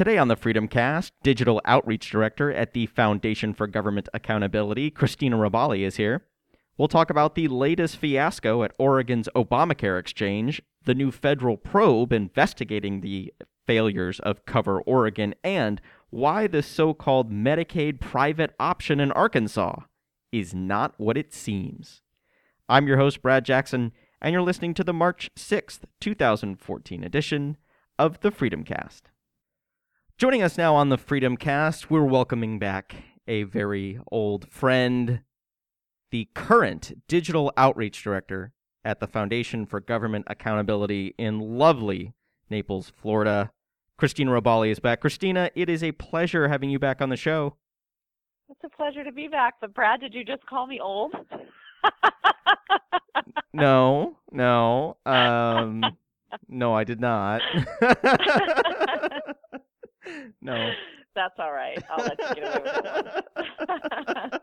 Today on the Freedom Cast, Digital Outreach Director at the Foundation for Government Accountability, Kristina Ribali, is here. We'll talk about the latest fiasco at Oregon's Obamacare exchange, the new federal probe investigating the failures of Cover Oregon, and why the so called Medicaid private option in Arkansas is not what it seems. I'm your host, Brad Jackson, and you're listening to the March 6th, 2014 edition of the Freedom Cast. Joining us now on the Freedom Cast, we're welcoming back a very old friend, the current digital outreach director at the Foundation for Government Accountability in lovely Naples, Florida. Kristina Ribali is back. Kristina, it is a pleasure having you back on the show. It's a pleasure to be back. But Brad, did you just call me old? no, no, um, no, I did not. no. That's all right. I'll let you get away with that.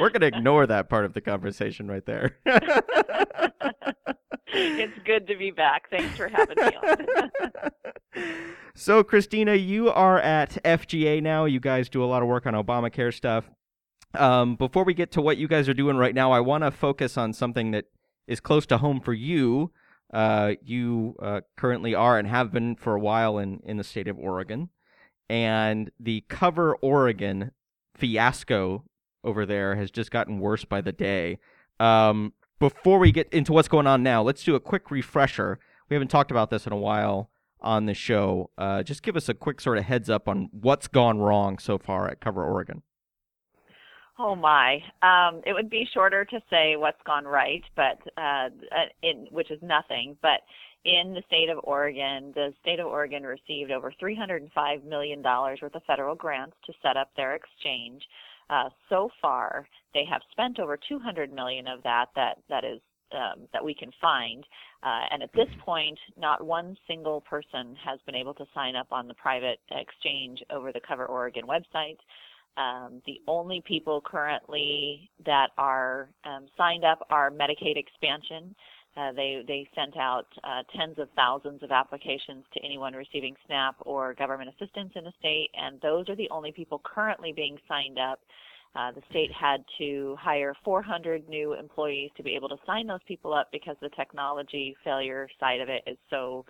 We're going to ignore that part of the conversation right there. it's good to be back. Thanks for having me on. so, Kristina, you are at FGA now. You guys do a lot of work on Obamacare stuff. Um, before we get to what you guys are doing right now, I want to focus on something that is close to home for you. Uh, you uh, currently are and have been for a while in, in the state of Oregon. And the Cover Oregon fiasco over there has just gotten worse by the day. Um, before we get into what's going on now, let's do a quick refresher. We haven't talked about this in a while on the show. Uh, just give us a quick sort of heads up on what's gone wrong so far at Cover Oregon. Oh my! Um, it would be shorter to say what's gone right, but uh, in, which is nothing. But in the state of Oregon, the state of Oregon received over 305 million dollars worth of federal grants to set up their exchange. Uh, so far, they have spent over 200 million of that. That that is um, that we can find. Uh, and at this point, not one single person has been able to sign up on the private exchange over the Cover Oregon website. Um, the only people currently that are um, signed up are Medicaid expansion. Uh, they they sent out uh, tens of thousands of applications to anyone receiving SNAP or government assistance in the state, and those are the only people currently being signed up. Uh, the state had to hire 400 new employees to be able to sign those people up because the technology failure side of it is so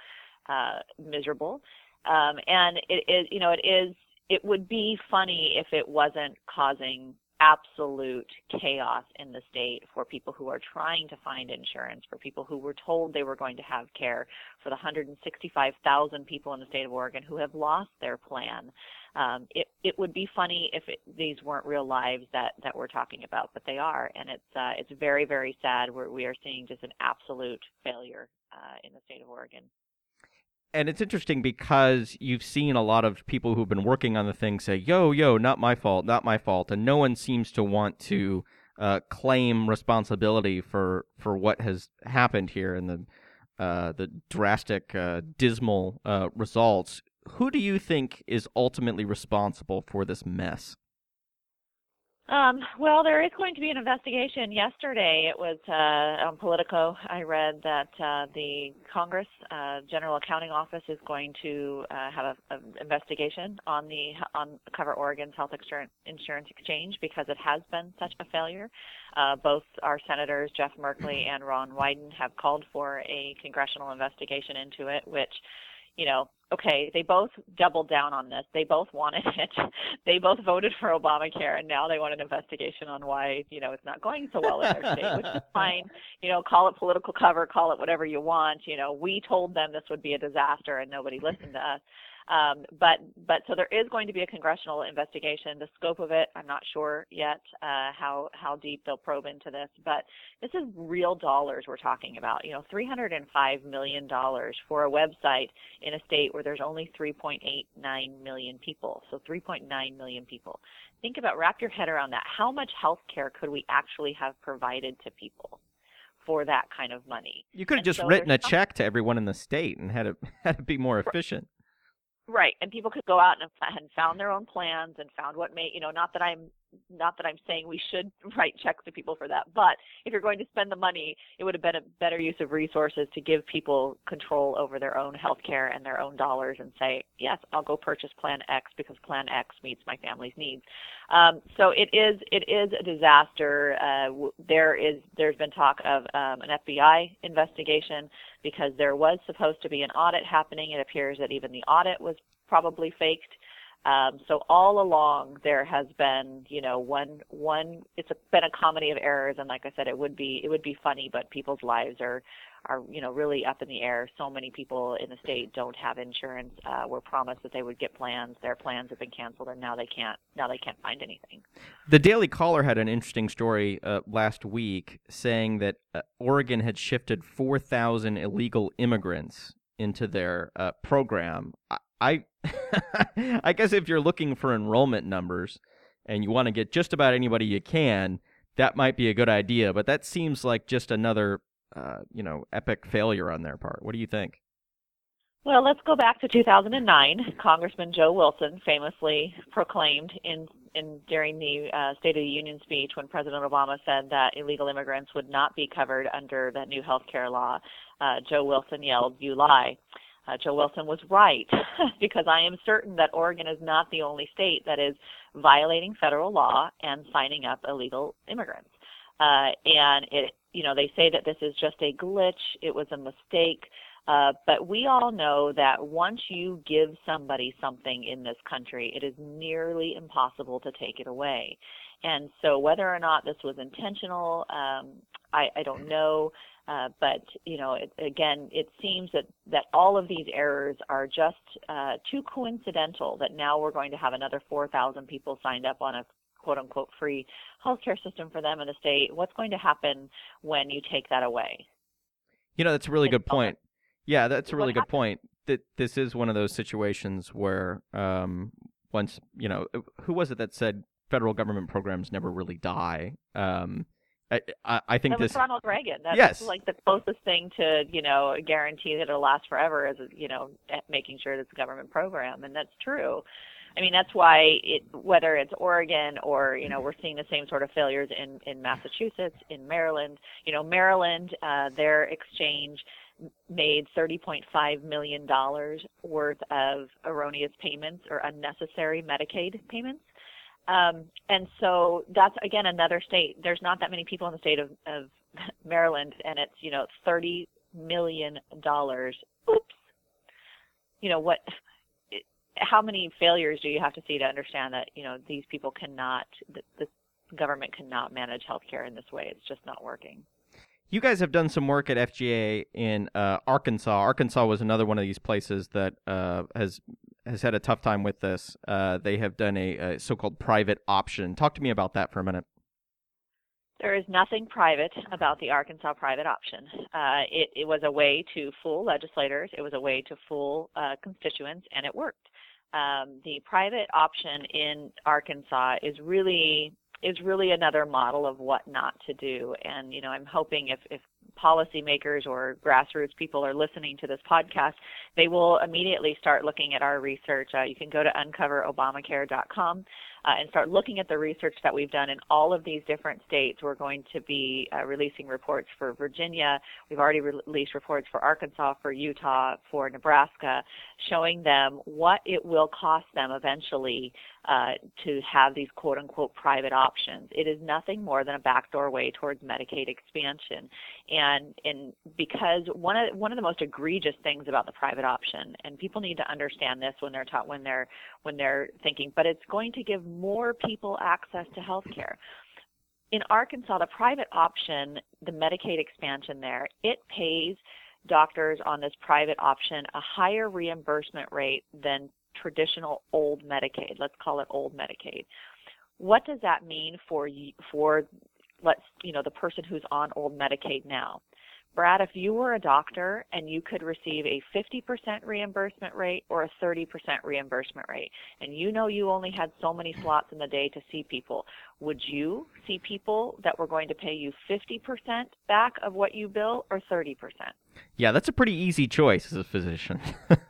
uh, miserable. Um, and it is, you know, it is it would be funny if it wasn't causing absolute chaos in the state for people who are trying to find insurance, for people who were told they were going to have care, for the 165,000 people in the state of Oregon who have lost their plan. Um, it, it would be funny if it, these weren't real lives that, that we're talking about, but they are, and it's uh, it's very very sad. Where we are seeing just an absolute failure uh, in the state of Oregon and it's interesting because you've seen a lot of people who've been working on the thing say, "Yo, yo, not my fault, not my fault," and no one seems to want to uh, claim responsibility for for what has happened here and the uh, the drastic, uh, dismal uh, results. Who do you think is ultimately responsible for this mess? Um, well, there is going to be an investigation. Yesterday, it was uh, on Politico. I read that uh, the Congress uh, General Accounting Office is going to uh, have an investigation on the on Cover Oregon's health insurance exchange because it has been such a failure. Uh, both our senators, Jeff Merkley and Ron Wyden, have called for a congressional investigation into it, which you know, okay, they both doubled down on this. They both wanted it. They both voted for Obamacare, and now they want an investigation on why, you know, it's not going so well in their state, which is fine. You know, call it political cover, call it whatever you want. You know, we told them this would be a disaster, and nobody listened to us. Um, but but so there is going to be a congressional investigation. The scope of it, I'm not sure yet uh, how how deep they'll probe into this. But this is real dollars we're talking about. You know, 305 million dollars for a website in a state where there's only 3.89 million people. So 3.9 million people. Think about wrap your head around that. How much health care could we actually have provided to people? for that kind of money. You could have just so written a check to everyone in the state and had it had it be more efficient. Right, and people could go out and, and found their own plans and found what made you know. Not that I'm not that I'm saying we should write checks to people for that, but if you're going to spend the money, it would have been a better use of resources to give people control over their own health care and their own dollars and say, yes, I'll go purchase Plan X because Plan X meets my family's needs. Um, so it is it is a disaster. Uh, there is there's been talk of um, an FBI investigation because there was supposed to be an audit happening. It appears that even the audit was probably faked. Um, so all along there has been, you know, one one. It's a, been a comedy of errors, and like I said, it would be it would be funny, but people's lives are are you know really up in the air. So many people in the state don't have insurance. Uh, were promised that they would get plans. Their plans have been canceled, and now they can't. Now they can't find anything. The Daily Caller had an interesting story uh, last week saying that uh, Oregon had shifted four thousand illegal immigrants into their uh, program. I, I I guess if you're looking for enrollment numbers and you want to get just about anybody you can, that might be a good idea. But that seems like just another, uh, you know, epic failure on their part. What do you think? Well, let's go back to 2009. Congressman Joe Wilson famously proclaimed in, in during the uh, State of the Union speech when President Obama said that illegal immigrants would not be covered under the new health care law. Uh, Joe Wilson yelled, "You lie." Uh, Joe Wilson was right because I am certain that Oregon is not the only state that is violating federal law and signing up illegal immigrants. Uh, and it, you know, they say that this is just a glitch. It was a mistake. Uh, but we all know that once you give somebody something in this country, it is nearly impossible to take it away. And so, whether or not this was intentional, um, I, I don't know. Uh, but you know, it, again, it seems that that all of these errors are just uh, too coincidental. That now we're going to have another 4,000 people signed up on a quote unquote free healthcare system for them in the state. What's going to happen when you take that away? You know, that's a really good point. Yeah, that's a really good point. That this is one of those situations where um, once you know, who was it that said federal government programs never really die? Um, I, I, think that this Ronald Reagan. That's yes. like the closest thing to you know guarantee that it'll last forever is you know making sure it's a government program, and that's true. I mean that's why it whether it's Oregon or you know we're seeing the same sort of failures in in Massachusetts, in Maryland. You know Maryland, uh, their exchange made $30.5 million worth of erroneous payments or unnecessary Medicaid payments. Um, and so that's again another state. There's not that many people in the state of, of Maryland, and it's you know thirty million dollars. Oops. You know what? How many failures do you have to see to understand that you know these people cannot, the, the government cannot manage healthcare in this way? It's just not working. You guys have done some work at FGA in uh, Arkansas. Arkansas was another one of these places that uh, has has had a tough time with this. Uh, they have done a, a, so-called private option. Talk to me about that for a minute. There is nothing private about the Arkansas private option. Uh, it, it, was a way to fool legislators. It was a way to fool uh, constituents, and it worked. Um, the private option in Arkansas is really is really another model of what not to do. And you know, I'm hoping if, if policymakers or grassroots people are listening to this podcast, they will immediately start looking at our research. Uh, you can go to uncoverobamacare.com uh, and start looking at the research that we've done in all of these different states. We're going to be uh, releasing reports for Virginia. We've already re- released reports for Arkansas, for Utah, for Nebraska, showing them what it will cost them eventually uh, to have these quote unquote private options. It is nothing more than a backdoor way towards Medicaid expansion. And, and because one of, one of the most egregious things about the private option, and people need to understand this when they're taught, when they're, when they're thinking, but it's going to give more people access to health care. In Arkansas, the private option, the Medicaid expansion there, it pays doctors on this private option a higher reimbursement rate than traditional old Medicaid. Let's call it old Medicaid. What does that mean for for let's you know the person who's on old Medicaid now? Brad, if you were a doctor and you could receive a 50% reimbursement rate or a 30% reimbursement rate, and you know you only had so many slots in the day to see people, would you see people that were going to pay you 50% back of what you bill or 30%? Yeah, that's a pretty easy choice as a physician.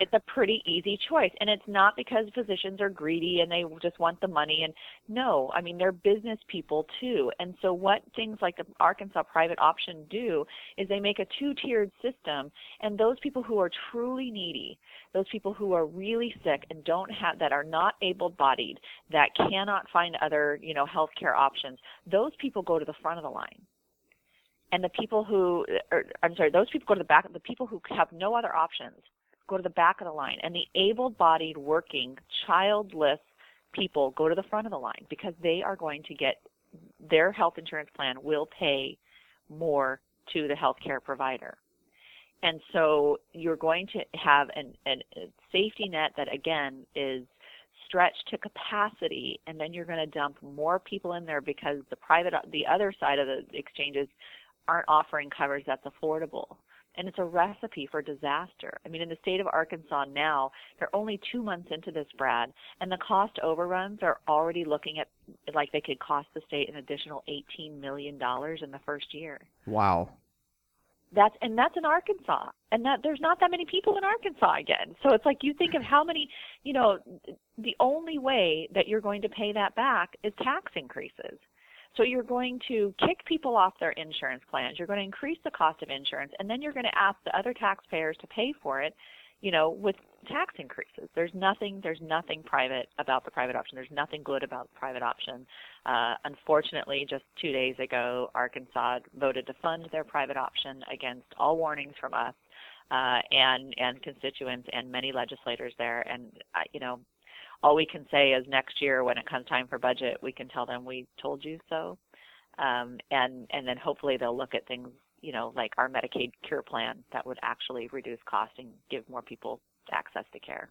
it's a pretty easy choice. And it's not because physicians are greedy and they just want the money. And no i mean they're business people too. And so what things like the arkansas private option do is they make a two tiered system. And those people who are truly needy those people who are really sick and don't have that are not able bodied that cannot find other you know health care options those people go to the front of the line. And the people who or, I'm sorry, those people go to the back. The people who have no other options go to the back of the line, and the able-bodied, working, childless people go to the front of the line because they are going to get their health insurance plan will pay more to the healthcare provider. And so you're going to have an, an, a safety net that again is stretched to capacity and then you're going to dump more people in there because the private the other side of the exchanges aren't offering coverage that's affordable. And it's a recipe for disaster. I mean, in the state of Arkansas now, they're only two months into this, Brad, and the cost overruns are already looking at like they could cost the state an additional $18 million in the first year. Wow. That's and that's in Arkansas, and that there's not that many people in Arkansas again. So it's like you think of how many, you know, the only way that you're going to pay that back is tax increases. So you're going to kick people off their insurance plans. You're going to increase the cost of insurance, and then you're going to ask the other taxpayers to pay for it, you know, with tax increases. There's nothing. There's nothing private about the private option. There's nothing good about the private option. Uh, unfortunately, just two days ago, Arkansas voted to fund their private option against all warnings from us uh, and and constituents and many legislators there. And uh, you know, all we can say is next year when it comes time for budget, we can tell them we told you so, um, and and then hopefully they'll look at things, you know, like our Medicaid Cure plan that would actually reduce cost and give more people access to care.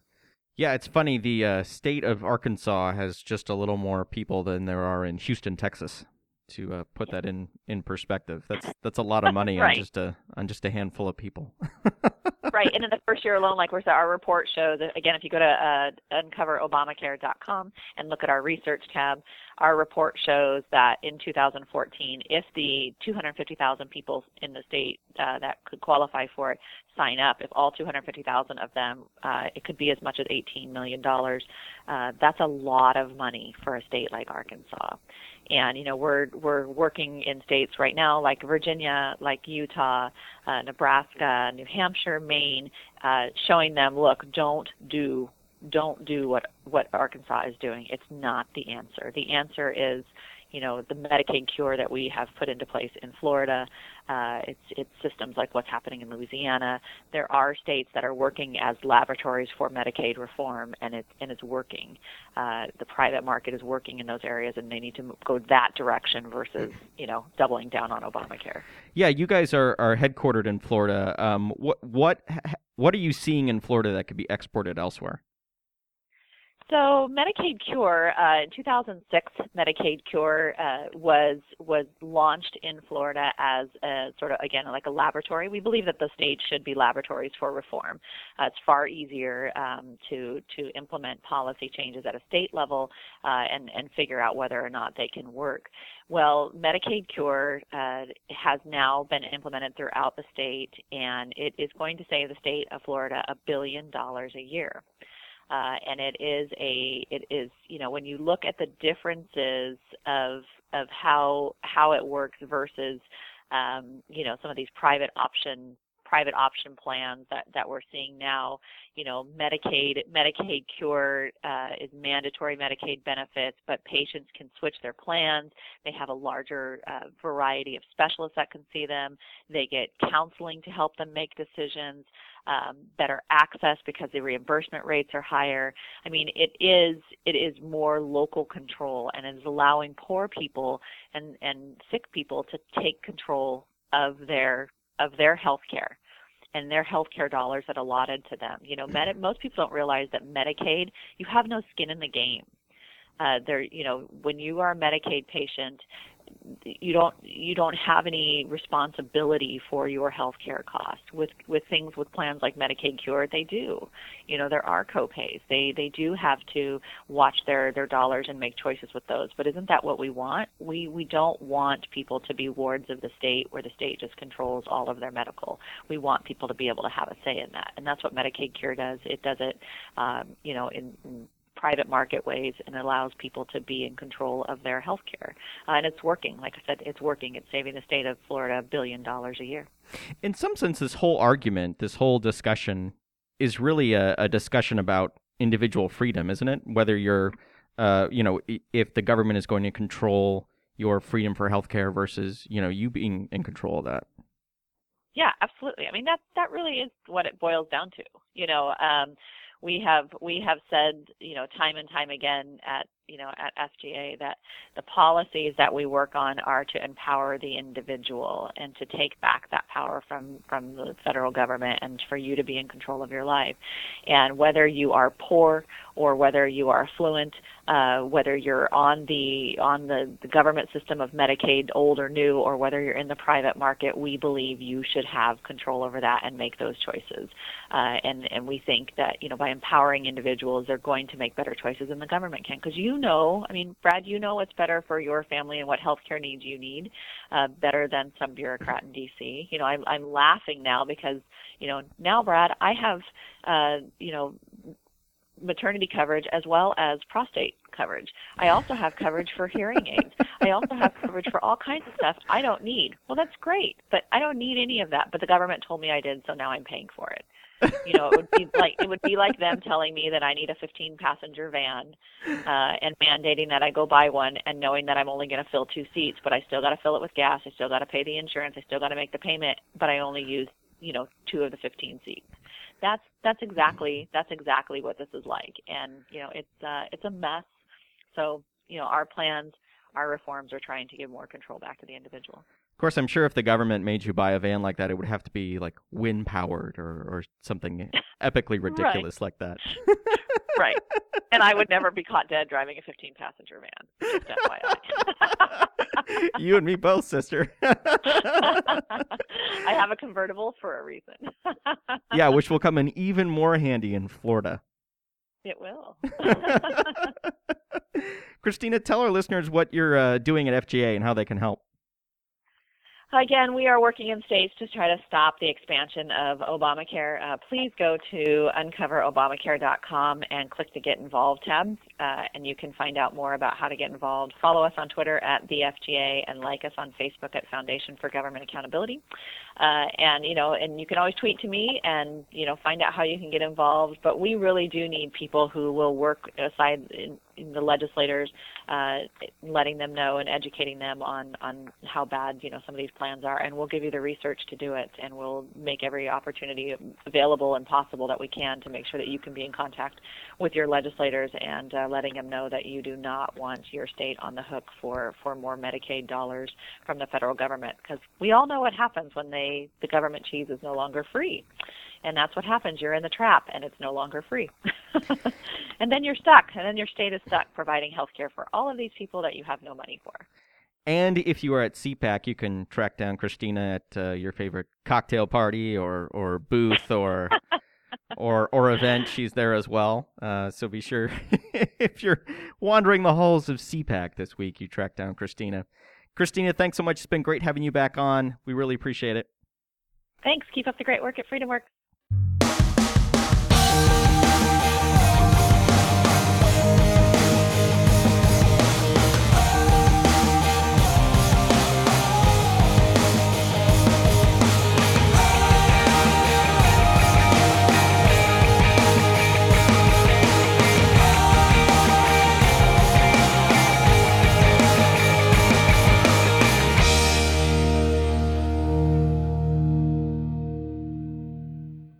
Yeah, it's funny. The uh, state of Arkansas has just a little more people than there are in Houston, Texas. To uh, put that in, in perspective, that's that's a lot of money right. on just a on just a handful of people. right. And in the first year alone, like we said, our report shows, again, if you go to uh, uncoverobamacare.com and look at our research tab, our report shows that in 2014, if the 250,000 people in the state uh, that could qualify for it sign up, if all 250,000 of them, uh, it could be as much as $18 million. Uh, that's a lot of money for a state like Arkansas. And you know we're we're working in states right now like Virginia, like Utah, uh, Nebraska, New Hampshire, Maine, uh, showing them, look, don't do don't do what what Arkansas is doing. It's not the answer. The answer is you know the Medicaid cure that we have put into place in Florida. Uh, it's it's systems like what's happening in Louisiana. There are states that are working as laboratories for Medicaid reform, and it's and it's working. Uh, the private market is working in those areas, and they need to go that direction versus you know doubling down on Obamacare. Yeah, you guys are, are headquartered in Florida. Um, what what what are you seeing in Florida that could be exported elsewhere? So Medicaid Cure, uh, in 2006, Medicaid Cure uh, was was launched in Florida as a sort of again like a laboratory. We believe that the states should be laboratories for reform. Uh, it's far easier um, to to implement policy changes at a state level uh, and and figure out whether or not they can work. Well, Medicaid Cure uh, has now been implemented throughout the state, and it is going to save the state of Florida a billion dollars a year. Uh, and it is a it is you know when you look at the differences of of how how it works versus um, you know some of these private option private option plans that, that we're seeing now. You know, Medicaid Medicaid Cure uh, is mandatory Medicaid benefits, but patients can switch their plans. They have a larger uh, variety of specialists that can see them. They get counseling to help them make decisions. Um, better access because the reimbursement rates are higher. I mean, it is it is more local control and is allowing poor people and and sick people to take control of their of their health care and their health care dollars that allotted to them. You know, med- most people don't realize that Medicaid, you have no skin in the game. Uh, there, you know, when you are a Medicaid patient, you don't you don't have any responsibility for your health care costs. With with things with plans like Medicaid Cure they do. You know there are copays. They they do have to watch their their dollars and make choices with those. But isn't that what we want? We we don't want people to be wards of the state where the state just controls all of their medical. We want people to be able to have a say in that. And that's what Medicaid Cure does. It does it um, you know in, in private market ways and allows people to be in control of their health care. Uh, and it's working. Like I said, it's working. It's saving the state of Florida a billion dollars a year. In some sense, this whole argument, this whole discussion, is really a, a discussion about individual freedom, isn't it? Whether you're, uh, you know, if the government is going to control your freedom for health care versus, you know, you being in control of that. Yeah, absolutely. I mean, that that really is what it boils down to. You know, um, we have we have said you know time and time again at you know at FGA that the policies that we work on are to empower the individual and to take back that power from from the federal government and for you to be in control of your life. And whether you are poor or whether you are affluent uh, whether you're on the on the, the government system of Medicaid old or new or whether you're in the private market we believe you should have control over that and make those choices uh, and and we think that you know by empowering individuals they're going to make better choices than the government can because you know, I mean, Brad, you know what's better for your family and what healthcare needs you need uh, better than some bureaucrat in D.C. You know, I'm, I'm laughing now because, you know, now, Brad, I have, uh, you know, maternity coverage as well as prostate coverage. I also have coverage for hearing aids. I also have coverage for all kinds of stuff I don't need. Well, that's great, but I don't need any of that. But the government told me I did, so now I'm paying for it you know, it would be like it would be like them telling me that I need a 15 passenger van uh, and mandating that I go buy one, and knowing that I'm only going to fill two seats, but I still got to fill it with gas. I still got to pay the insurance. I still got to make the payment, but I only use you know two of the 15 seats. That's that's exactly that's exactly what this is like, and you know it's uh, it's a mess. So you know our plans, our reforms are trying to give more control back to the individual. Of course, I'm sure if the government made you buy a van like that, it would have to be like wind powered or, or something epically ridiculous right. like that. right. And I would never be caught dead driving a 15 passenger van. FYI. you and me both, sister. I have a convertible for a reason. yeah, which will come in even more handy in Florida. It will. Kristina, tell our listeners what you're uh, doing at FGA and how they can help. Again, we are working in states to try to stop the expansion of Obamacare. Uh, please go to uncoverobamacare.com and click the Get Involved tab, uh, and you can find out more about how to get involved. Follow us on Twitter at the FGA and like us on Facebook at Foundation for Government Accountability. Uh, and you know, and you can always tweet to me and you know find out how you can get involved. But we really do need people who will work aside in, the legislators, uh, letting them know and educating them on on how bad you know some of these plans are, and we'll give you the research to do it, and we'll make every opportunity available and possible that we can to make sure that you can be in contact with your legislators and uh, letting them know that you do not want your state on the hook for for more Medicaid dollars from the federal government, because we all know what happens when they the government cheese is no longer free and that's what happens. You're in the trap, and it's no longer free. and then you're stuck, and then your state is stuck providing health care for all of these people that you have no money for. And if you are at CPAC, you can track down Kristina at uh, your favorite cocktail party or, or booth or or or event. She's there as well. Uh, so be sure if you're wandering the halls of CPAC this week, you track down Kristina. Kristina, thanks so much. It's been great having you back on. We really appreciate it. Thanks. Keep up the great work at Freedom Works.